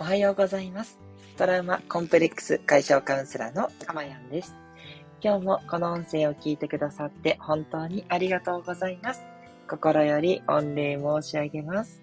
おはようございます。トラウマコンプレックス解消カウンセラーのかまやんです。今日もこの音声を聞いてくださって本当にありがとうございます。心より御礼申し上げます。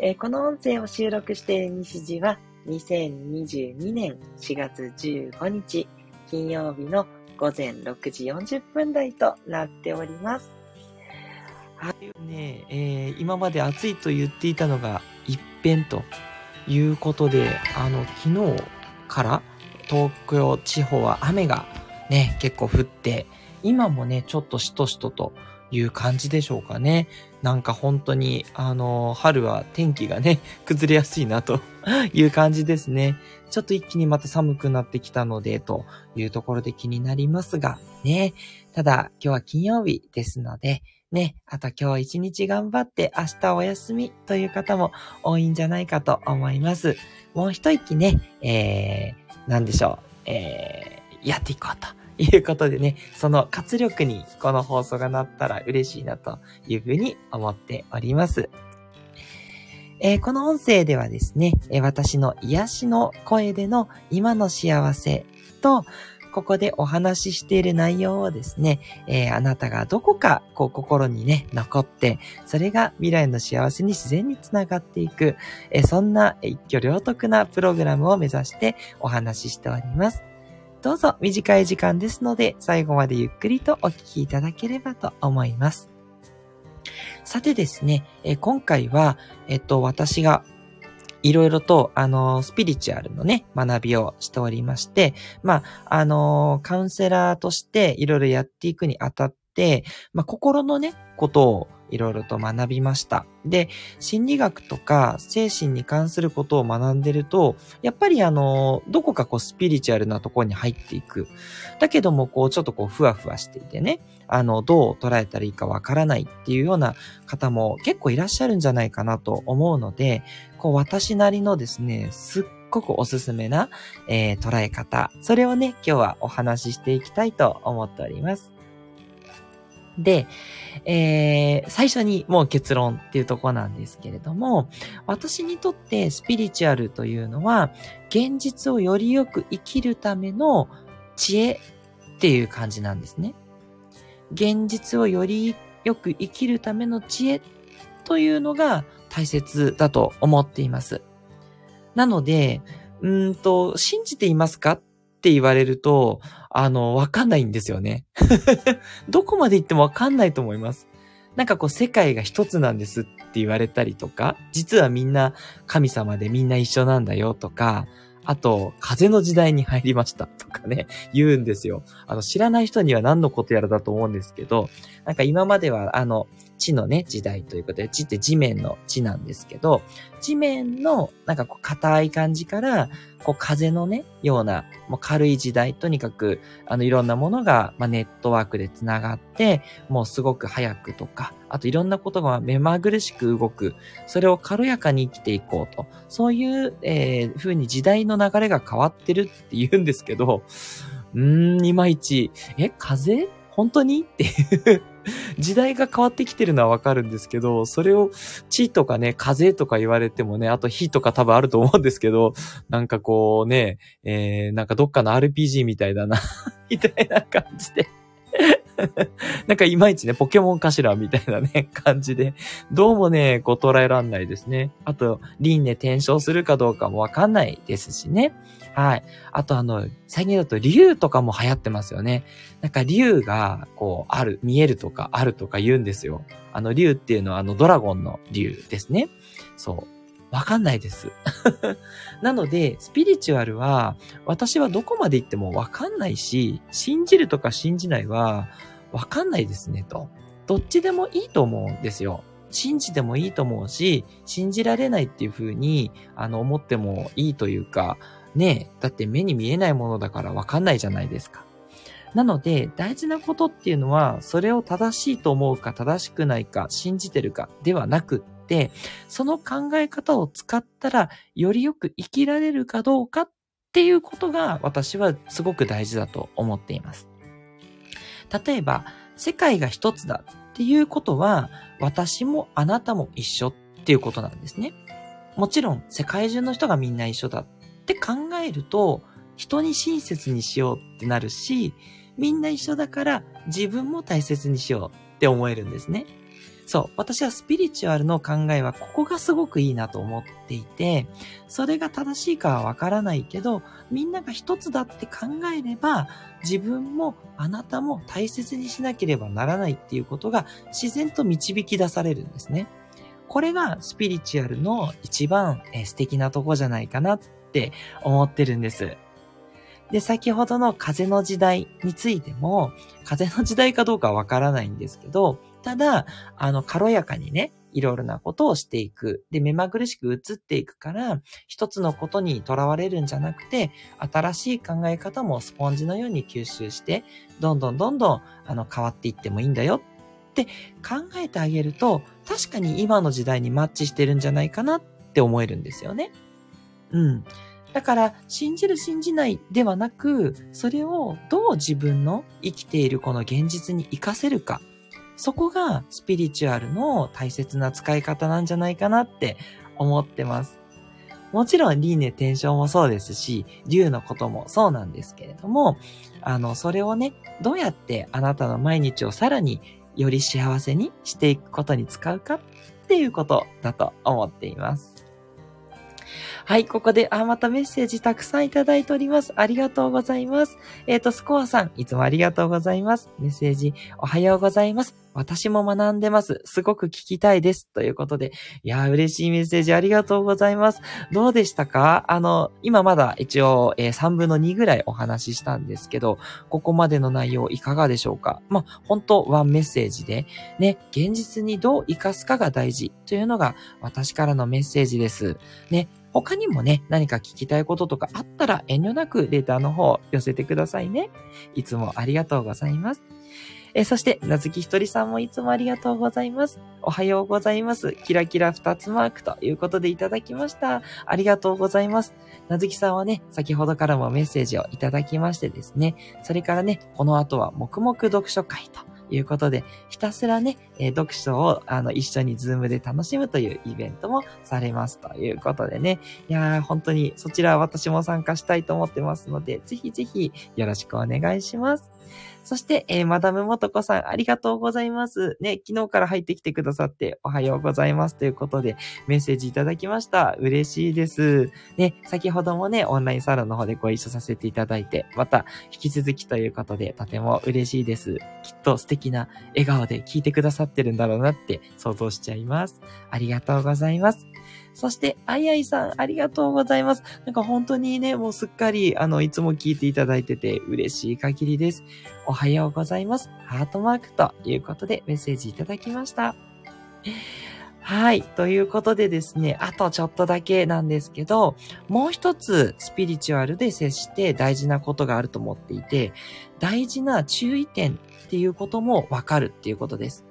えー、この音声を収録している日時は2022年4月15日金曜日の午前6時40分台となっております。はい。ねえー、今まで暑いと言っていたのが一変ということで、あの、昨日から東京地方は雨がね、結構降って、今もね、ちょっとしとしとという感じでしょうかね。なんか本当に、あの、春は天気がね、崩れやすいなと いう感じですね。ちょっと一気にまた寒くなってきたので、というところで気になりますが、ね。ただ、今日は金曜日ですので、ね、あと今日一日頑張って明日お休みという方も多いんじゃないかと思います。もう一息ね、えー、なんでしょう、えー、やっていこうと。いうことでね、その活力にこの放送がなったら嬉しいなというふうに思っております。えー、この音声ではですね、私の癒しの声での今の幸せと、ここでお話ししている内容をですね、えー、あなたがどこかこう心にね、残って、それが未来の幸せに自然につながっていく、えー、そんな一挙両得なプログラムを目指してお話ししております。どうぞ短い時間ですので、最後までゆっくりとお聞きいただければと思います。さてですね、え今回は、えっと、私がいろいろと、あの、スピリチュアルのね、学びをしておりまして、まあ、あの、カウンセラーとしていろいろやっていくにあたって、まあ、心のね、ことをいろいろと学びました。で、心理学とか精神に関することを学んでると、やっぱりあの、どこかこうスピリチュアルなところに入っていく。だけども、こう、ちょっとこう、ふわふわしていてね、あの、どう捉えたらいいかわからないっていうような方も結構いらっしゃるんじゃないかなと思うので、こう、私なりのですね、すっごくおすすめな、えー、捉え方。それをね、今日はお話ししていきたいと思っております。で、えー、最初にもう結論っていうとこなんですけれども、私にとってスピリチュアルというのは、現実をよりよく生きるための知恵っていう感じなんですね。現実をよりよく生きるための知恵というのが大切だと思っています。なので、うんと、信じていますかっって言われると、あの、わかんないんですよね。どこまで行ってもわかんないと思います。なんかこう世界が一つなんですって言われたりとか、実はみんな神様でみんな一緒なんだよとか、あと、風の時代に入りましたとかね、言うんですよ。あの、知らない人には何のことやらだと思うんですけど、なんか今までは、あの、地のね、時代ということで、地って地面の地なんですけど、地面の、なんかこう、硬い感じから、こう、風のね、ような、もう軽い時代、とにかく、あの、いろんなものが、まあ、ネットワークで繋がって、もうすごく早くとか、あといろんなことが目まぐるしく動く、それを軽やかに生きていこうと、そういう、えー、風に時代の流れが変わってるって言うんですけど、うーん、いまいち、え、風？本当に？っていう。時代が変わってきてるのはわかるんですけど、それを地とかね、風とか言われてもね、あと火とか多分あると思うんですけど、なんかこうね、えー、なんかどっかの RPG みたいだな みたいな感じで。なんかいまいちね、ポケモンかしらみたいなね、感じで、どうもね、こう捉えらんないですね。あと、輪廻転生するかどうかもわかんないですしね。はい。あとあの、最近だと竜とかも流行ってますよね。なんか竜が、こう、ある、見えるとかあるとか言うんですよ。あの竜っていうのはあのドラゴンの竜ですね。そう。わかんないです。なので、スピリチュアルは、私はどこまで行ってもわかんないし、信じるとか信じないは、わかんないですね、と。どっちでもいいと思うんですよ。信じてもいいと思うし、信じられないっていう風に、あの、思ってもいいというか、ねえだって目に見えないものだからわかんないじゃないですか。なので、大事なことっていうのは、それを正しいと思うか正しくないか、信じてるかではなくっ、その考え方を使ったら、よりよく生きられるかどうかっていうことが、私はすごく大事だと思っています。例えば、世界が一つだっていうことは、私もあなたも一緒っていうことなんですね。もちろん世界中の人がみんな一緒だって考えると、人に親切にしようってなるし、みんな一緒だから自分も大切にしようって思えるんですね。そう。私はスピリチュアルの考えはここがすごくいいなと思っていて、それが正しいかはわからないけど、みんなが一つだって考えれば、自分もあなたも大切にしなければならないっていうことが自然と導き出されるんですね。これがスピリチュアルの一番素敵なとこじゃないかなって思ってるんです。で、先ほどの風の時代についても、風の時代かどうかわからないんですけど、ただ、あの、軽やかにね、いろいろなことをしていく。で、目まぐるしく移っていくから、一つのことにとらわれるんじゃなくて、新しい考え方もスポンジのように吸収して、どんどんどんどん、あの、変わっていってもいいんだよって考えてあげると、確かに今の時代にマッチしてるんじゃないかなって思えるんですよね。うん。だから、信じる信じないではなく、それをどう自分の生きているこの現実に活かせるか。そこがスピリチュアルの大切な使い方なんじゃないかなって思ってます。もちろん、輪廻転生もそうですし、竜のこともそうなんですけれども、あの、それをね、どうやってあなたの毎日をさらにより幸せにしていくことに使うかっていうことだと思っています。はい、ここで、あ、またメッセージたくさんいただいております。ありがとうございます。えっ、ー、と、スコアさん、いつもありがとうございます。メッセージ、おはようございます。私も学んでます。すごく聞きたいです。ということで。いや嬉しいメッセージありがとうございます。どうでしたか？あの、今まだ一応、えー、3分の2ぐらいお話ししたんですけど、ここまでの内容いかがでしょうか？まあ、本当ワンメッセージで、ね、現実にどう活かすかが大事というのが私からのメッセージです。ね、他にもね、何か聞きたいこととかあったら遠慮なくレーターの方寄せてくださいね。いつもありがとうございます。えそして、なずきひとりさんもいつもありがとうございます。おはようございます。キラキラ二つマークということでいただきました。ありがとうございます。なずきさんはね、先ほどからもメッセージをいただきましてですね、それからね、この後は黙々読書会とということで、ひたすらね、えー、読書をあの一緒にズームで楽しむというイベントもされますということでね。いやー、本当にそちら私も参加したいと思ってますので、ぜひぜひよろしくお願いします。そして、えー、マダムもとこさん、ありがとうございます。ね、昨日から入ってきてくださっておはようございますということで、メッセージいただきました。嬉しいです。ね、先ほどもね、オンラインサロンの方でご一緒させていただいて、また引き続きということで、とても嬉しいです。きっと素敵な笑顔で聞いてくださってるんだろうなって想像しちゃいます。ありがとうございます。そして、あいあいさん、ありがとうございます。なんか本当にね、もうすっかり、あの、いつも聞いていただいてて嬉しい限りです。おはようございます。ハートマークということでメッセージいただきました。はい。ということでですね、あとちょっとだけなんですけど、もう一つスピリチュアルで接して大事なことがあると思っていて、大事な注意点っていうこともわかるっていうことです。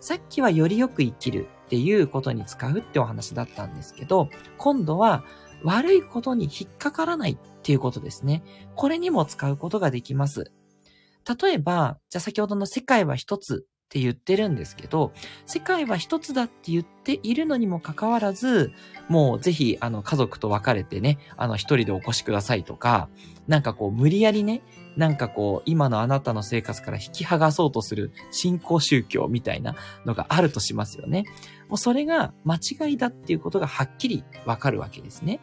さっきはよりよく生きるっていうことに使うってお話だったんですけど、今度は悪いことに引っかからないっていうことですね。これにも使うことができます。例えば、じゃあ先ほどの世界は一つって言ってるんですけど、世界は一つだって言っているのにもかかわらず、もうぜひ、あの、家族と別れてね、あの、一人でお越しくださいとか、なんかこう、無理やりね、なんかこう、今のあなたの生活から引き剥がそうとする信仰宗教みたいなのがあるとしますよね。もうそれが間違いだっていうことがはっきりわかるわけですね。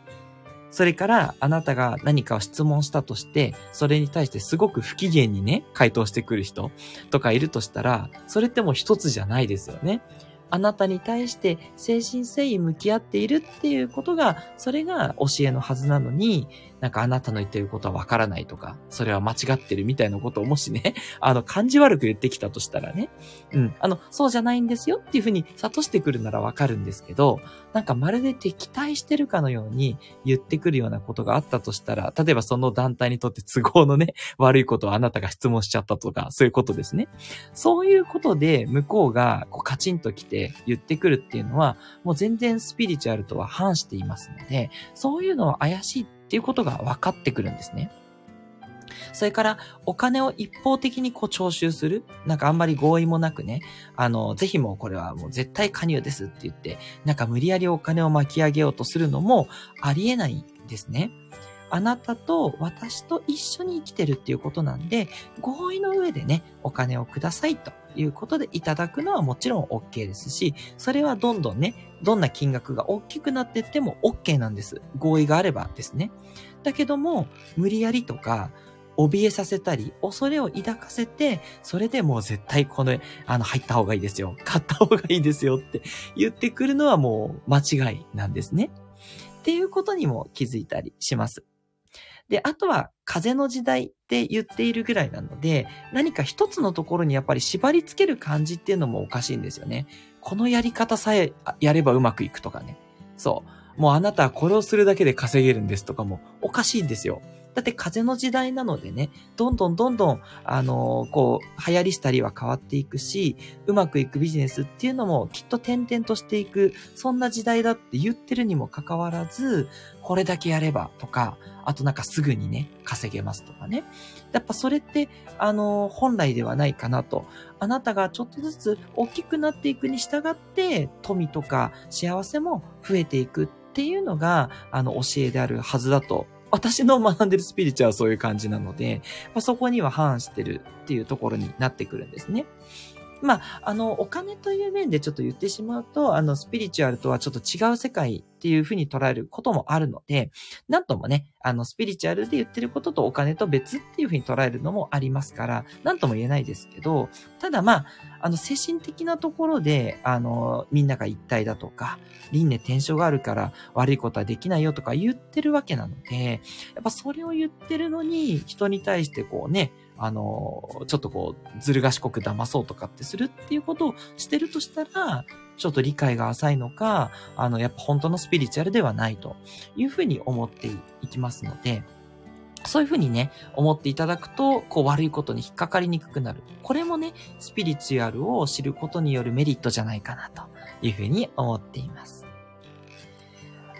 それから、あなたが何かを質問したとして、それに対してすごく不機嫌にね、回答してくる人とかいるとしたら、それってもう一つじゃないですよね。あなたに対して誠心誠意向き合っているっていうことが、それが教えのはずなのに、なんかあなたの言ってることはわからないとか、それは間違ってるみたいなことをもしね、あの、感じ悪く言ってきたとしたらね、うん、あの、そうじゃないんですよっていうふうに諭してくるならわかるんですけど、なんかまるで敵対してるかのように言ってくるようなことがあったとしたら、例えばその団体にとって都合のね、悪いことをあなたが質問しちゃったとか、そういうことですね。そういうことで向こうがこうカチンと来て言ってくるっていうのは、もう全然スピリチュアルとは反していますので、そういうのは怪しいっていうことが分かってくるんですね。それからお金を一方的にこう徴収する。なんかあんまり合意もなくね、あの、ぜひもうこれはもう絶対加入ですって言って、なんか無理やりお金を巻き上げようとするのもありえないんですね。あなたと私と一緒に生きてるっていうことなんで、合意の上でね、お金をくださいということでいただくのはもちろん OK ですし、それはどんどんね、どんな金額が大きくなっていっても OK なんです。合意があればですね。だけども、無理やりとか、怯えさせたり、恐れを抱かせて、それでもう絶対この、あの、入った方がいいですよ。買った方がいいですよって言ってくるのはもう間違いなんですね。っていうことにも気づいたりします。で、あとは風の時代って言っているぐらいなので、何か一つのところにやっぱり縛り付ける感じっていうのもおかしいんですよね。このやり方さえやればうまくいくとかね。そう。もうあなたはこれをするだけで稼げるんですとかもおかしいんですよ。だって風の時代なのでね、どんどんどんどん、あのー、こう、流行りしたりは変わっていくし、うまくいくビジネスっていうのもきっと点々としていく、そんな時代だって言ってるにもかかわらず、これだけやればとか、あとなんかすぐにね、稼げますとかね。やっぱそれって、あのー、本来ではないかなと。あなたがちょっとずつ大きくなっていくに従って、富とか幸せも増えていくっていうのが、あの、教えであるはずだと私の学んでるスピリチュアはそういう感じなので、まあ、そこには反してるっていうところになってくるんですね。まあ、あの、お金という面でちょっと言ってしまうと、あの、スピリチュアルとはちょっと違う世界っていうふうに捉えることもあるので、なんともね、あの、スピリチュアルで言ってることとお金と別っていうふうに捉えるのもありますから、なんとも言えないですけど、ただまあ、あの、精神的なところで、あの、みんなが一体だとか、輪廻転生があるから悪いことはできないよとか言ってるわけなので、やっぱそれを言ってるのに、人に対してこうね、あの、ちょっとこう、ずる賢く騙そうとかってするっていうことをしてるとしたら、ちょっと理解が浅いのか、あの、やっぱ本当のスピリチュアルではないというふうに思っていきますので、そういうふうにね、思っていただくと、こう悪いことに引っかかりにくくなる。これもね、スピリチュアルを知ることによるメリットじゃないかなというふうに思っています。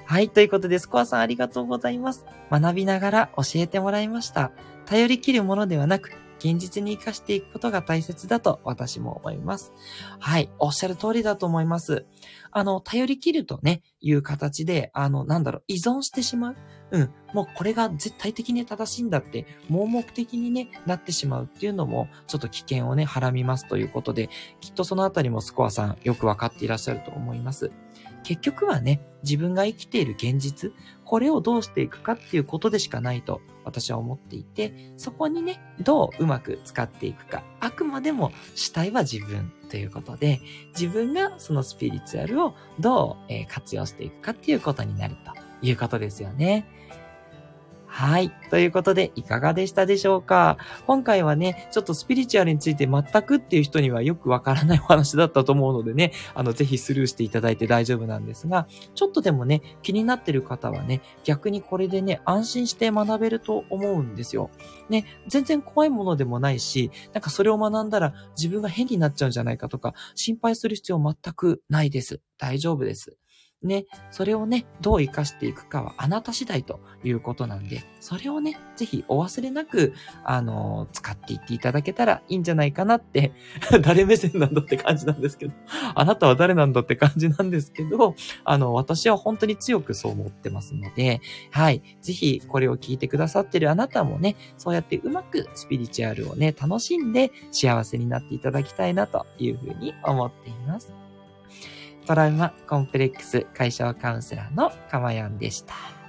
はい。ということで、スコアさんありがとうございます。学びながら教えてもらいました。頼り切るものではなく、現実に活かしていくことが大切だと私も思います。はい。おっしゃる通りだと思います。あの、頼り切るとね、いう形で、あの、なんだろう、依存してしまう。うん。もうこれが絶対的に正しいんだって、盲目的にね、なってしまうっていうのも、ちょっと危険をね、はらみますということで、きっとそのあたりもスコアさんよくわかっていらっしゃると思います。結局はね、自分が生きている現実、これをどうしていくかっていうことでしかないと私は思っていて、そこにね、どううまく使っていくか。あくまでも主体は自分ということで、自分がそのスピリチュアルをどう、え活用していくかっていうことになるということですよね。はい。ということで、いかがでしたでしょうか？今回はね、ちょっとスピリチュアルについて全くっていう人にはよくわからないお話だったと思うのでね、あの、ぜひスルーしていただいて大丈夫なんですが、ちょっとでもね、気になってる方はね、逆にこれでね、安心して学べると思うんですよ。ね、全然怖いものでもないし、なんかそれを学んだら自分が変になっちゃうんじゃないかとか、心配する必要全くないです。大丈夫です。ね、それをね、どう活かしていくかはあなた次第ということなんで、それをね、ぜひお忘れなく、あのー、使っていっていただけたらいいんじゃないかなって、誰目線なんだって感じなんですけど、あなたは誰なんだって感じなんですけど、あの、私は本当に強くそう思ってますので、はい、ぜひこれを聞いてくださってるあなたもね、そうやってうまくスピリチュアルをね、楽しんで幸せになっていただきたいなというふうに思っています。トラウマコンプレックス解消カウンセラーのかまやんでした。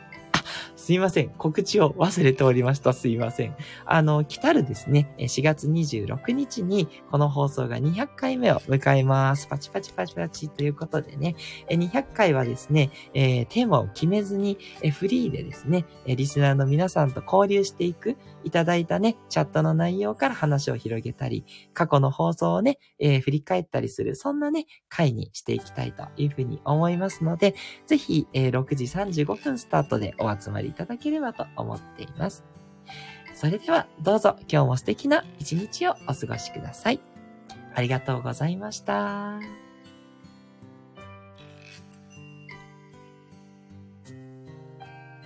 すいません。告知を忘れておりました。すいません。あの、来たるですね、4月26日にこの放送が200回目を迎えます。パチパチパチパチということでね、200回はですね、えー、テーマを決めずに、フリーでですね、リスナーの皆さんと交流していく、いただいたね、チャットの内容から話を広げたり、過去の放送をね、えー、振り返ったりする、そんなね、回にしていきたいというふうに思いますので、ぜひ、えー、6時35分スタートでお集まりいただければと思っています。それではどうぞ今日も素敵な一日をお過ごしください。ありがとうございました。